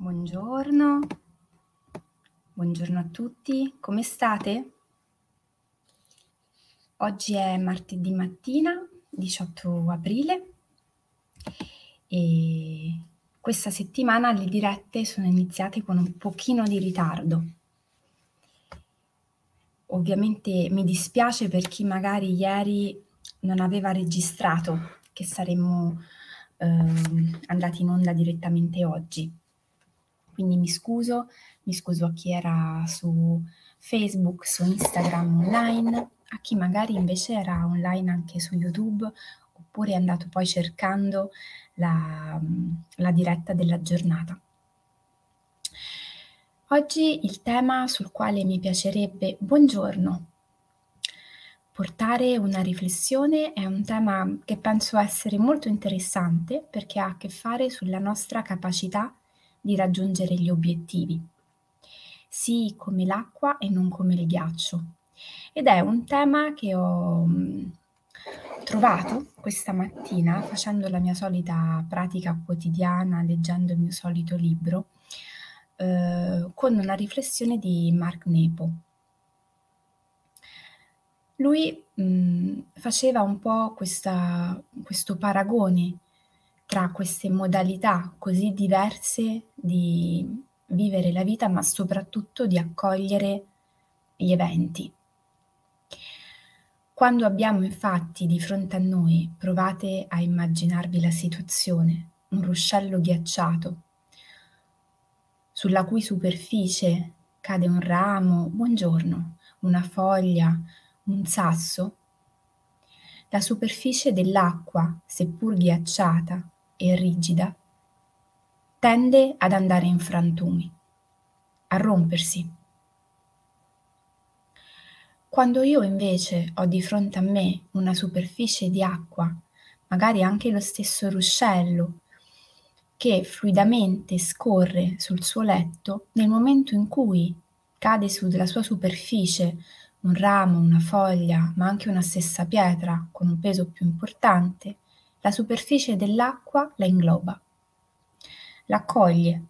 Buongiorno, buongiorno a tutti, come state? Oggi è martedì mattina, 18 aprile e questa settimana le dirette sono iniziate con un pochino di ritardo. Ovviamente mi dispiace per chi magari ieri non aveva registrato che saremmo eh, andati in onda direttamente oggi. Quindi mi scuso, mi scuso a chi era su Facebook, su Instagram online, a chi magari invece era online anche su YouTube oppure è andato poi cercando la, la diretta della giornata. Oggi il tema sul quale mi piacerebbe, buongiorno, portare una riflessione è un tema che penso essere molto interessante perché ha a che fare sulla nostra capacità di raggiungere gli obiettivi, sì come l'acqua e non come il ghiaccio. Ed è un tema che ho mm, trovato questa mattina facendo la mia solita pratica quotidiana, leggendo il mio solito libro, eh, con una riflessione di Mark Nepo lui, mhmm, faceva un po' questa questo paragone tra queste modalità così diverse di vivere la vita, ma soprattutto di accogliere gli eventi. Quando abbiamo infatti di fronte a noi, provate a immaginarvi la situazione, un ruscello ghiacciato, sulla cui superficie cade un ramo, buongiorno, una foglia, un sasso, la superficie dell'acqua, seppur ghiacciata e rigida, tende ad andare in frantumi, a rompersi. Quando io invece ho di fronte a me una superficie di acqua, magari anche lo stesso ruscello, che fluidamente scorre sul suo letto, nel momento in cui cade sulla sua superficie un ramo, una foglia, ma anche una stessa pietra con un peso più importante, la superficie dell'acqua la ingloba, l'accoglie.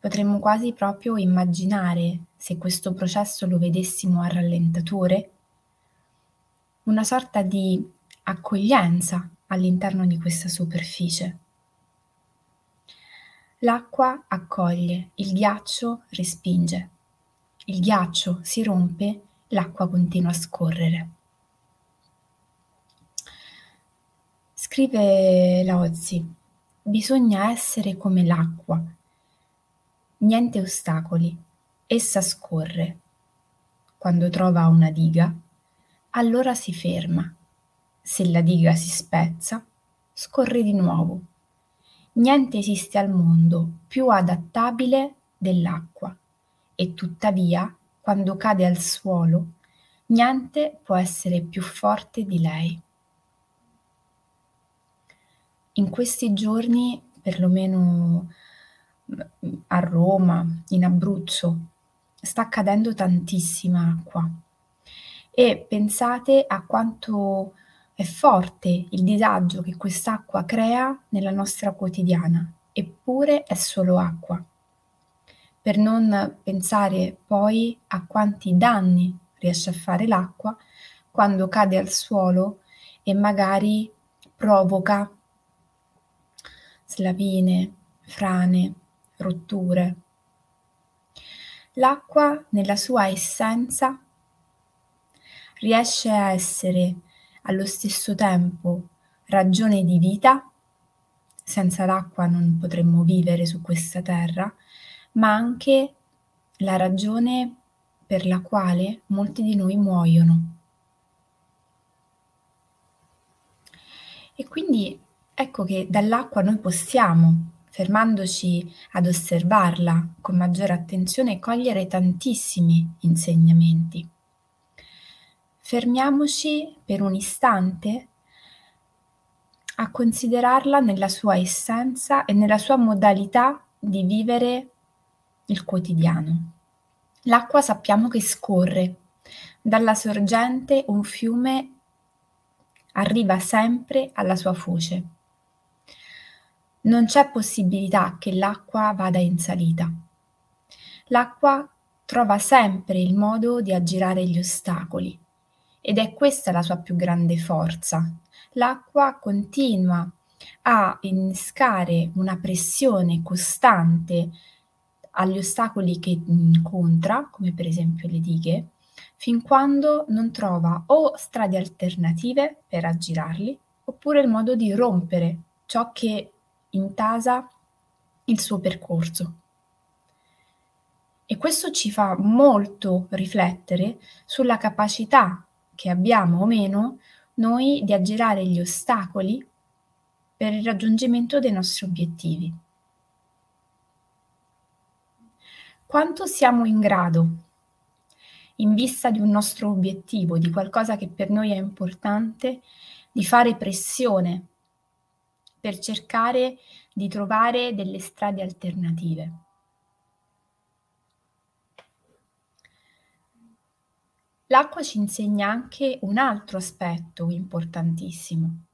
Potremmo quasi proprio immaginare, se questo processo lo vedessimo a rallentatore, una sorta di accoglienza all'interno di questa superficie. L'acqua accoglie, il ghiaccio respinge. Il ghiaccio si rompe, l'acqua continua a scorrere. Scrive Laozi, bisogna essere come l'acqua, niente ostacoli, essa scorre. Quando trova una diga, allora si ferma. Se la diga si spezza, scorre di nuovo. Niente esiste al mondo più adattabile dell'acqua e tuttavia, quando cade al suolo, niente può essere più forte di lei. In questi giorni, perlomeno a Roma, in Abruzzo, sta cadendo tantissima acqua. E pensate a quanto è forte il disagio che quest'acqua crea nella nostra quotidiana, eppure è solo acqua. Per non pensare poi a quanti danni riesce a fare l'acqua quando cade al suolo e magari provoca slavine, frane, rotture. L'acqua nella sua essenza riesce a essere allo stesso tempo ragione di vita, senza l'acqua non potremmo vivere su questa terra, ma anche la ragione per la quale molti di noi muoiono. E quindi ecco che dall'acqua noi possiamo, fermandoci ad osservarla con maggiore attenzione, cogliere tantissimi insegnamenti. Fermiamoci per un istante a considerarla nella sua essenza e nella sua modalità di vivere il quotidiano. L'acqua sappiamo che scorre. Dalla sorgente un fiume arriva sempre alla sua foce. Non c'è possibilità che l'acqua vada in salita. L'acqua trova sempre il modo di aggirare gli ostacoli ed è questa la sua più grande forza. L'acqua continua a innescare una pressione costante agli ostacoli che incontra, come per esempio le dighe, fin quando non trova o strade alternative per aggirarli, oppure il modo di rompere ciò che intasa il suo percorso. E questo ci fa molto riflettere sulla capacità che abbiamo o meno noi di aggirare gli ostacoli per il raggiungimento dei nostri obiettivi. Quanto siamo in grado, in vista di un nostro obiettivo, di qualcosa che per noi è importante, di fare pressione per cercare di trovare delle strade alternative. L'acqua ci insegna anche un altro aspetto importantissimo.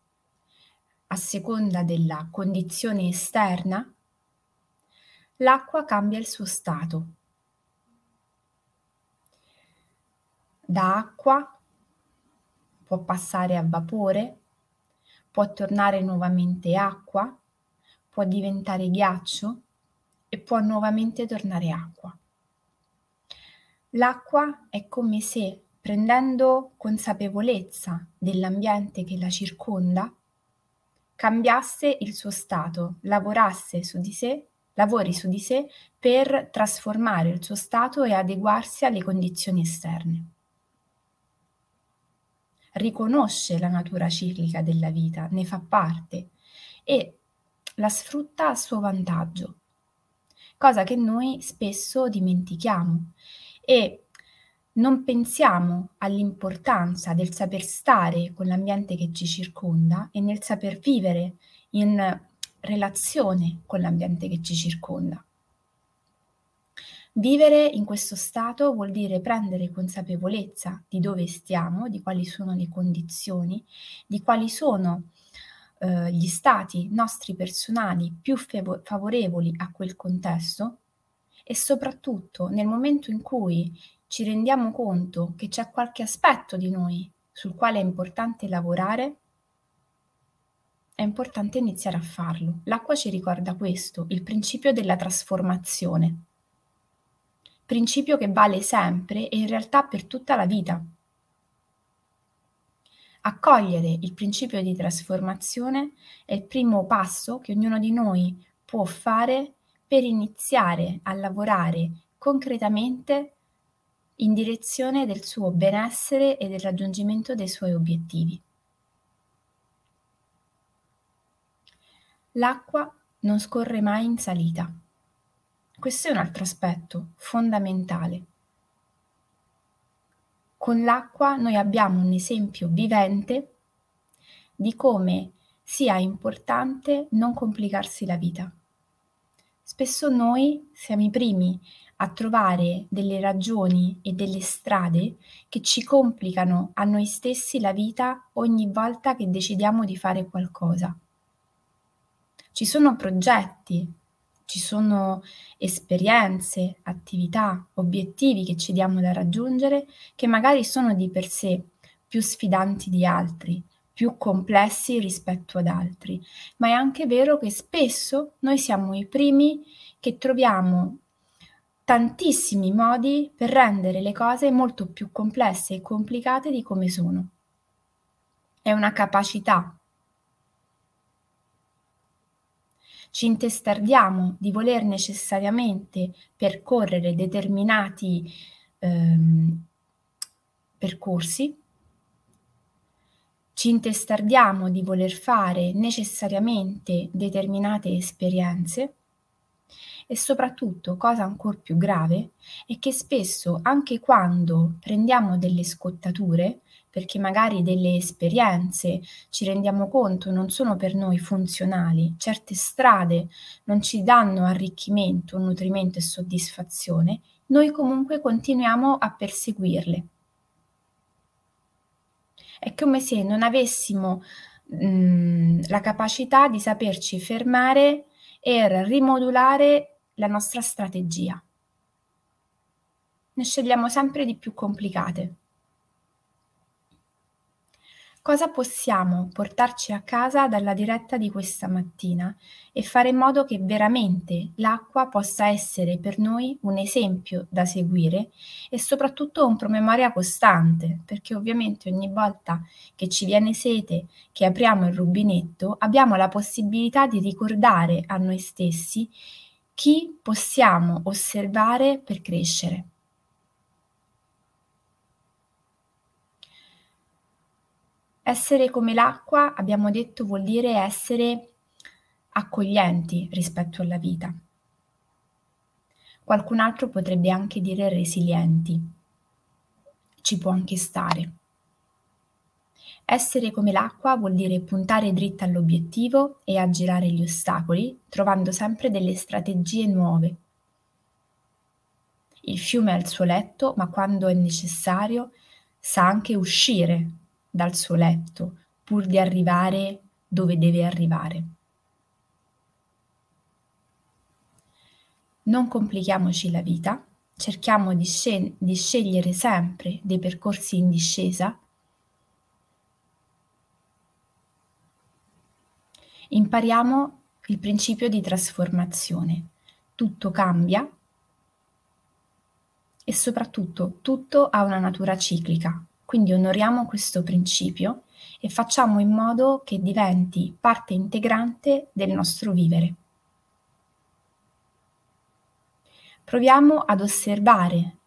A seconda della condizione esterna, l'acqua cambia il suo stato. Da acqua può passare a vapore, può tornare nuovamente acqua, può diventare ghiaccio e può nuovamente tornare acqua. L'acqua è come se, prendendo consapevolezza dell'ambiente che la circonda, cambiasse il suo stato, lavorasse su di sé, lavori su di sé per trasformare il suo stato e adeguarsi alle condizioni esterne. Riconosce la natura ciclica della vita, ne fa parte e la sfrutta a suo vantaggio, cosa che noi spesso dimentichiamo e non pensiamo all'importanza del saper stare con l'ambiente che ci circonda e nel saper vivere in relazione con l'ambiente che ci circonda. Vivere in questo stato vuol dire prendere consapevolezza di dove stiamo, di quali sono le condizioni, di quali sono eh, gli stati nostri personali più fav- favorevoli a quel contesto e soprattutto nel momento in cui ci rendiamo conto che c'è qualche aspetto di noi sul quale è importante lavorare, è importante iniziare a farlo. L'acqua ci ricorda questo, il principio della trasformazione. Principio che vale sempre e in realtà per tutta la vita. Accogliere il principio di trasformazione è il primo passo che ognuno di noi può fare per iniziare a lavorare concretamente in direzione del suo benessere e del raggiungimento dei suoi obiettivi. L'acqua non scorre mai in salita. Questo è un altro aspetto fondamentale. Con l'acqua noi abbiamo un esempio vivente di come sia importante non complicarsi la vita. Spesso noi siamo i primi a trovare delle ragioni e delle strade che ci complicano a noi stessi la vita ogni volta che decidiamo di fare qualcosa. Ci sono progetti, ci sono esperienze, attività, obiettivi che ci diamo da raggiungere che magari sono di per sé più sfidanti di altri, più complessi rispetto ad altri, ma è anche vero che spesso noi siamo i primi che troviamo tantissimi modi per rendere le cose molto più complesse e complicate di come sono. È una capacità. Ci intestardiamo di voler necessariamente percorrere determinati ehm, percorsi ci intestardiamo di voler fare necessariamente determinate esperienze e soprattutto, cosa ancora più grave, è che spesso anche quando prendiamo delle scottature, perché magari delle esperienze ci rendiamo conto non sono per noi funzionali, certe strade non ci danno arricchimento, nutrimento e soddisfazione, noi comunque continuiamo a perseguirle è come se non avessimo mhmm, la capacità di saperci fermare e rimodulare la nostra strategia. Ne scegliamo sempre di più complicate. Cosa possiamo portarci a casa dalla diretta di questa mattina e fare in modo che veramente l'acqua possa essere per noi un esempio da seguire e soprattutto un promemoria costante, perché ovviamente ogni volta che ci viene sete, che apriamo il rubinetto, abbiamo la possibilità di ricordare a noi stessi chi possiamo osservare per crescere. Essere come l'acqua, abbiamo detto, vuol dire essere accoglienti rispetto alla vita. Qualcun altro potrebbe anche dire resilienti. Ci può anche stare. Essere come l'acqua vuol dire puntare dritta all'obiettivo e aggirare gli ostacoli, trovando sempre delle strategie nuove. Il fiume ha il suo letto, ma quando è necessario sa anche uscire dal suo letto pur di arrivare dove deve arrivare. Non complichiamoci la vita, cerchiamo di, scel- di scegliere sempre dei percorsi in discesa. Impariamo il principio di trasformazione. Tutto cambia e soprattutto tutto ha una natura ciclica, quindi onoriamo questo principio e facciamo in modo che diventi parte integrante del nostro vivere. Proviamo ad osservare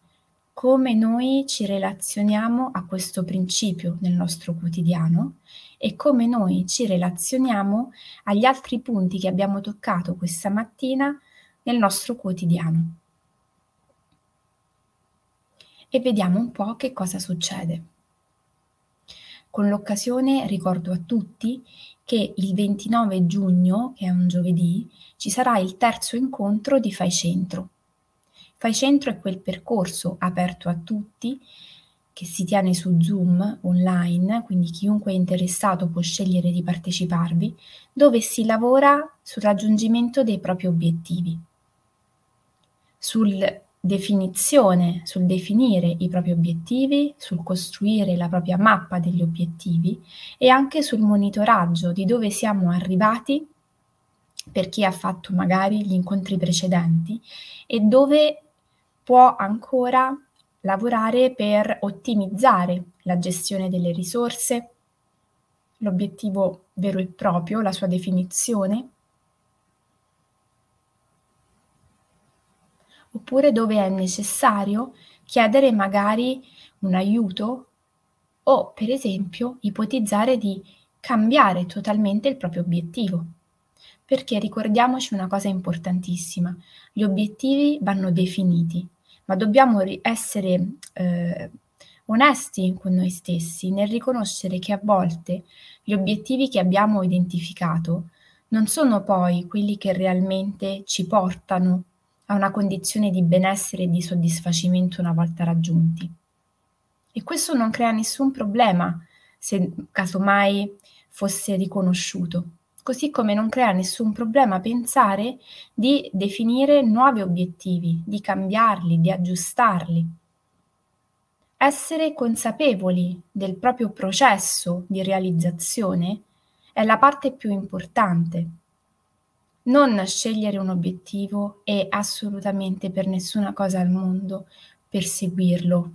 come noi ci relazioniamo a questo principio nel nostro quotidiano e come noi ci relazioniamo agli altri punti che abbiamo toccato questa mattina nel nostro quotidiano. E vediamo un po' che cosa succede. Con l'occasione ricordo a tutti che il 29 giugno, che è un giovedì, ci sarà il terzo incontro di Fai Centro. Fai Centro è quel percorso aperto a tutti che si tiene su Zoom online, quindi chiunque è interessato può scegliere di parteciparvi, dove si lavora sul raggiungimento dei propri obiettivi, sul definizione, sul definire i propri obiettivi, sul costruire la propria mappa degli obiettivi e anche sul monitoraggio di dove siamo arrivati per chi ha fatto magari gli incontri precedenti e dove può ancora lavorare per ottimizzare la gestione delle risorse, l'obiettivo vero e proprio, la sua definizione oppure dove è necessario chiedere magari un aiuto o per esempio ipotizzare di cambiare totalmente il proprio obiettivo. Perché ricordiamoci una cosa importantissima, gli obiettivi vanno definiti, ma dobbiamo essere eh, onesti con noi stessi nel riconoscere che a volte gli obiettivi che abbiamo identificato non sono poi quelli che realmente ci portano a una condizione di benessere e di soddisfacimento una volta raggiunti. E questo non crea nessun problema se casomai fosse riconosciuto, così come non crea nessun problema pensare di definire nuovi obiettivi, di cambiarli, di aggiustarli. Essere consapevoli del proprio processo di realizzazione è la parte più importante non scegliere un obiettivo e assolutamente per nessuna cosa al mondo perseguirlo.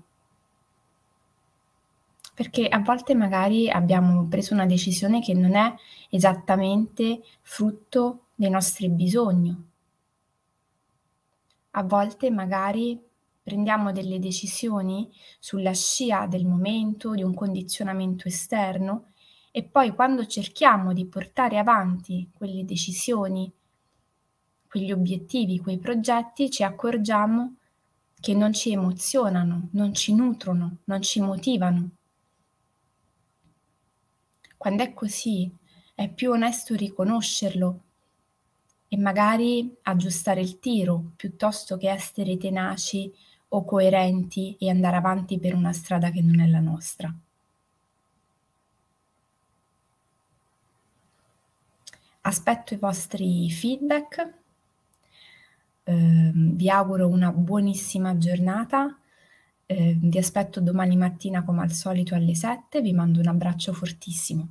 Perché a volte magari abbiamo preso una decisione che non è esattamente frutto dei nostri bisogni. A volte magari prendiamo delle decisioni sulla scia del momento, di un condizionamento esterno e poi quando cerchiamo di portare avanti quelle decisioni quegli obiettivi, quei progetti, ci accorgiamo che non ci emozionano, non ci nutrono, non ci motivano. Quando è così, è più onesto riconoscerlo e magari aggiustare il tiro piuttosto che essere tenaci o coerenti e andare avanti per una strada che non è la nostra. aspetto i vostri feedback, eh, vi auguro una buonissima giornata, eh, vi aspetto domani mattina come al solito alle 7, vi mando un abbraccio fortissimo.